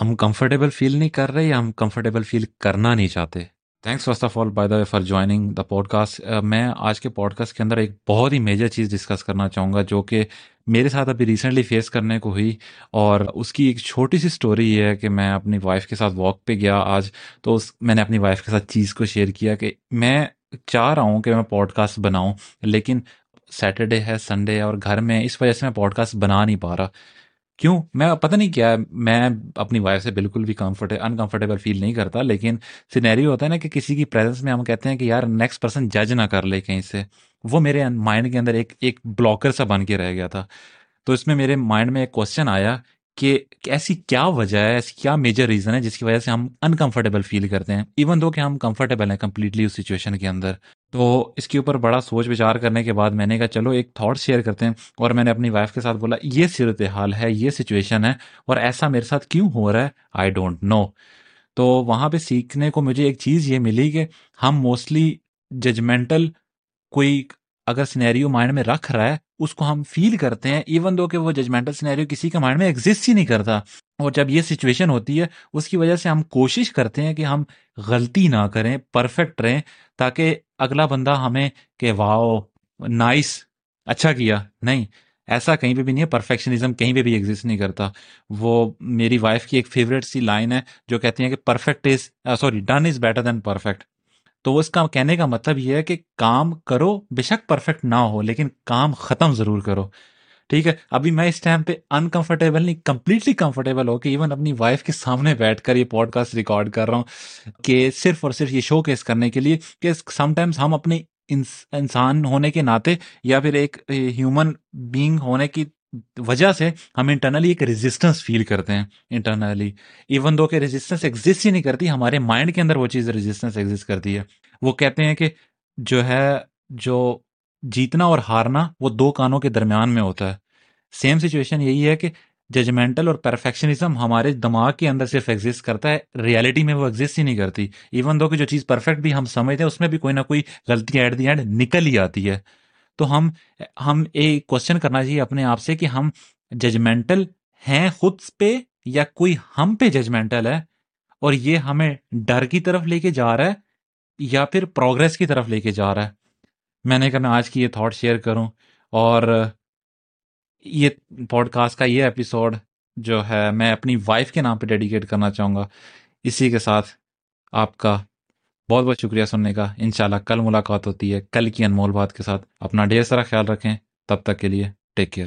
ہم comfortable feel نہیں کر رہے یا ہم کمفرٹیبل فیل کرنا نہیں چاہتے؟ Thanks first of all by the way for joining the podcast میں آج کے پوڈ کاسٹ کے اندر ایک بہت ہی میجر چیز ڈسکس کرنا چاہوں گا جو کہ میرے ساتھ ابھی ریسنٹلی فیس کرنے کو ہوئی اور اس کی ایک چھوٹی سی اسٹوری یہ ہے کہ میں اپنی وائف کے ساتھ واک پہ گیا آج تو اس میں نے اپنی وائف کے ساتھ چیز کو شیئر کیا کہ میں چاہ رہا ہوں کہ میں پوڈ کاسٹ بناؤں لیکن سیٹرڈے ہے سنڈے ہے اور گھر میں اس وجہ سے میں پوڈ کاسٹ بنا نہیں پا رہا۔ کیوں؟ میں پتہ نہیں کیا میں اپنی وائف سے بالکل بھی کمفرٹ انکمفرٹیبل فیل نہیں کرتا، لیکن سینیری ہوتا ہے نا کہ کسی کی پریزنس میں ہم کہتے ہیں کہ یار نیکسٹ پرسن جج نہ کر لے کہیں سے۔ وہ میرے مائنڈ کے اندر ایک ایک بلاکر سا بن کے رہ گیا تھا۔ تو اس میں میرے مائنڈ میں ایک کوشچن آیا کہ ایسی کیا وجہ ہے، ایسی کیا میجر ریزن ہے جس کی وجہ سے ہم انکمفرٹیبل فیل کرتے ہیں؟ ایون دو کہ ہم کمفرٹیبل ہیں کمپلیٹلی اس سچویشن کے اندر۔ تو اس کے اوپر بڑا سوچ وچار کرنے کے بعد میں نے کہا، چلو ایک تھاٹ شیئر کرتے ہیں۔ اور میں نے اپنی وائف کے ساتھ بولا، یہ صورت حال ہے، یہ سچویشن ہے اور ایسا میرے ساتھ کیوں ہو رہا ہے؟ آئی ڈونٹ نو تو وہاں پہ سیکھنے کو مجھے ایک چیز یہ ملی کہ ہم موسٹلی ججمنٹل کوئی اگر سینیریو مائنڈ میں رکھ رہا ہے، اس کو ہم فیل کرتے ہیں ایون دو کہ وہ ججمنٹل سینیریو کسی کا مائنڈ میں ایگزسٹ ہی نہیں کرتا۔ اور جب یہ سچویشن ہوتی ہے، اس کی وجہ سے ہم کوشش کرتے ہیں کہ ہم غلطی نہ کریں پرفیکٹ رہیں، تاکہ اگلا بندہ ہمیں کہ واؤ نائس اچھا کیا۔ نہیں، ایسا کہیں پہ بھی نہیں ہے پرفیکشنزم کہیں پہ بھی ایگزسٹ نہیں کرتا۔ وہ میری وائف کی ایک فیوریٹ سی لائن ہے، جو کہتی ہیں کہ perfect is sorry done is better than perfect تو اس کا کہنے کا مطلب یہ ہے کہ کام کرو، بے شک پرفیکٹ نہ ہو، لیکن کام ختم ضرور کرو۔ ٹھیک ہے؟ ابھی میں اس ٹائم پہ انکمفرٹیبل نہیں کمپلیٹلی کمفرٹیبل ہو کہ ایون اپنی وائف کے سامنے بیٹھ کر یہ پوڈ کاسٹ ریکارڈ کر رہا ہوں کہ صرف اور صرف یہ شو کیس کرنے کے لیے کہ سم ٹائمس ہم اپنے انسان ہونے کے ناطے یا پھر ایک ہیومن بینگ ہونے کی وجہ سے ہم انٹرنلی ایک ریزسٹنس فیل کرتے ہیں انٹرنلی ایون دو کہ ریزسٹنس ایگزسٹ ہی نہیں کرتی، ہمارے مائنڈ کے اندر وہ چیز ریزسٹنس ایگزسٹ کرتی ہے. وہ کہتے ہیں کہ جو ہے، جو جیتنا اور ہارنا وہ دو کانوں کے درمیان میں ہوتا ہے۔ سیم سچویشن یہی ہے کہ ججمنٹل اور پرفیکشنزم ہمارے دماغ کے اندر صرف ایگزسٹ کرتا ہے ریالٹی میں وہ ایگزسٹ ہی نہیں کرتی۔ ایون دو کہ جو چیز پرفیکٹ بھی ہم سمجھتے ہیں، اس میں بھی کوئی نہ کوئی غلطی ایٹ دی اینڈ نکل ہی آتی ہے۔ تو ہم ہم ایک کوشچن کرنا چاہیے اپنے آپ سے کہ ہم ججمنٹل ہیں خود پہ یا کوئی ہم پہ ججمنٹل ہے اور یہ ہمیں ڈر کی طرف لے کے جا رہا ہے یا پھر پروگرس کی طرف لے کے جا رہا ہے۔ میں نے کہا میں آج کی یہ تھاٹ شیئر کروں اور یہ پوڈ کاسٹ کا یہ ایپیسوڈ جو ہے میں اپنی وائف کے نام پہ ڈیڈیکیٹ کرنا چاہوں گا۔ اسی کے ساتھ آپ کا بہت بہت شکریہ سننے کا۔ انشاءاللہ کل ملاقات ہوتی ہے۔ کل کی انمول بات کے ساتھ۔ اپنا ڈھیر سارا خیال رکھیں۔ تب تک کے لیے ٹیک کیئر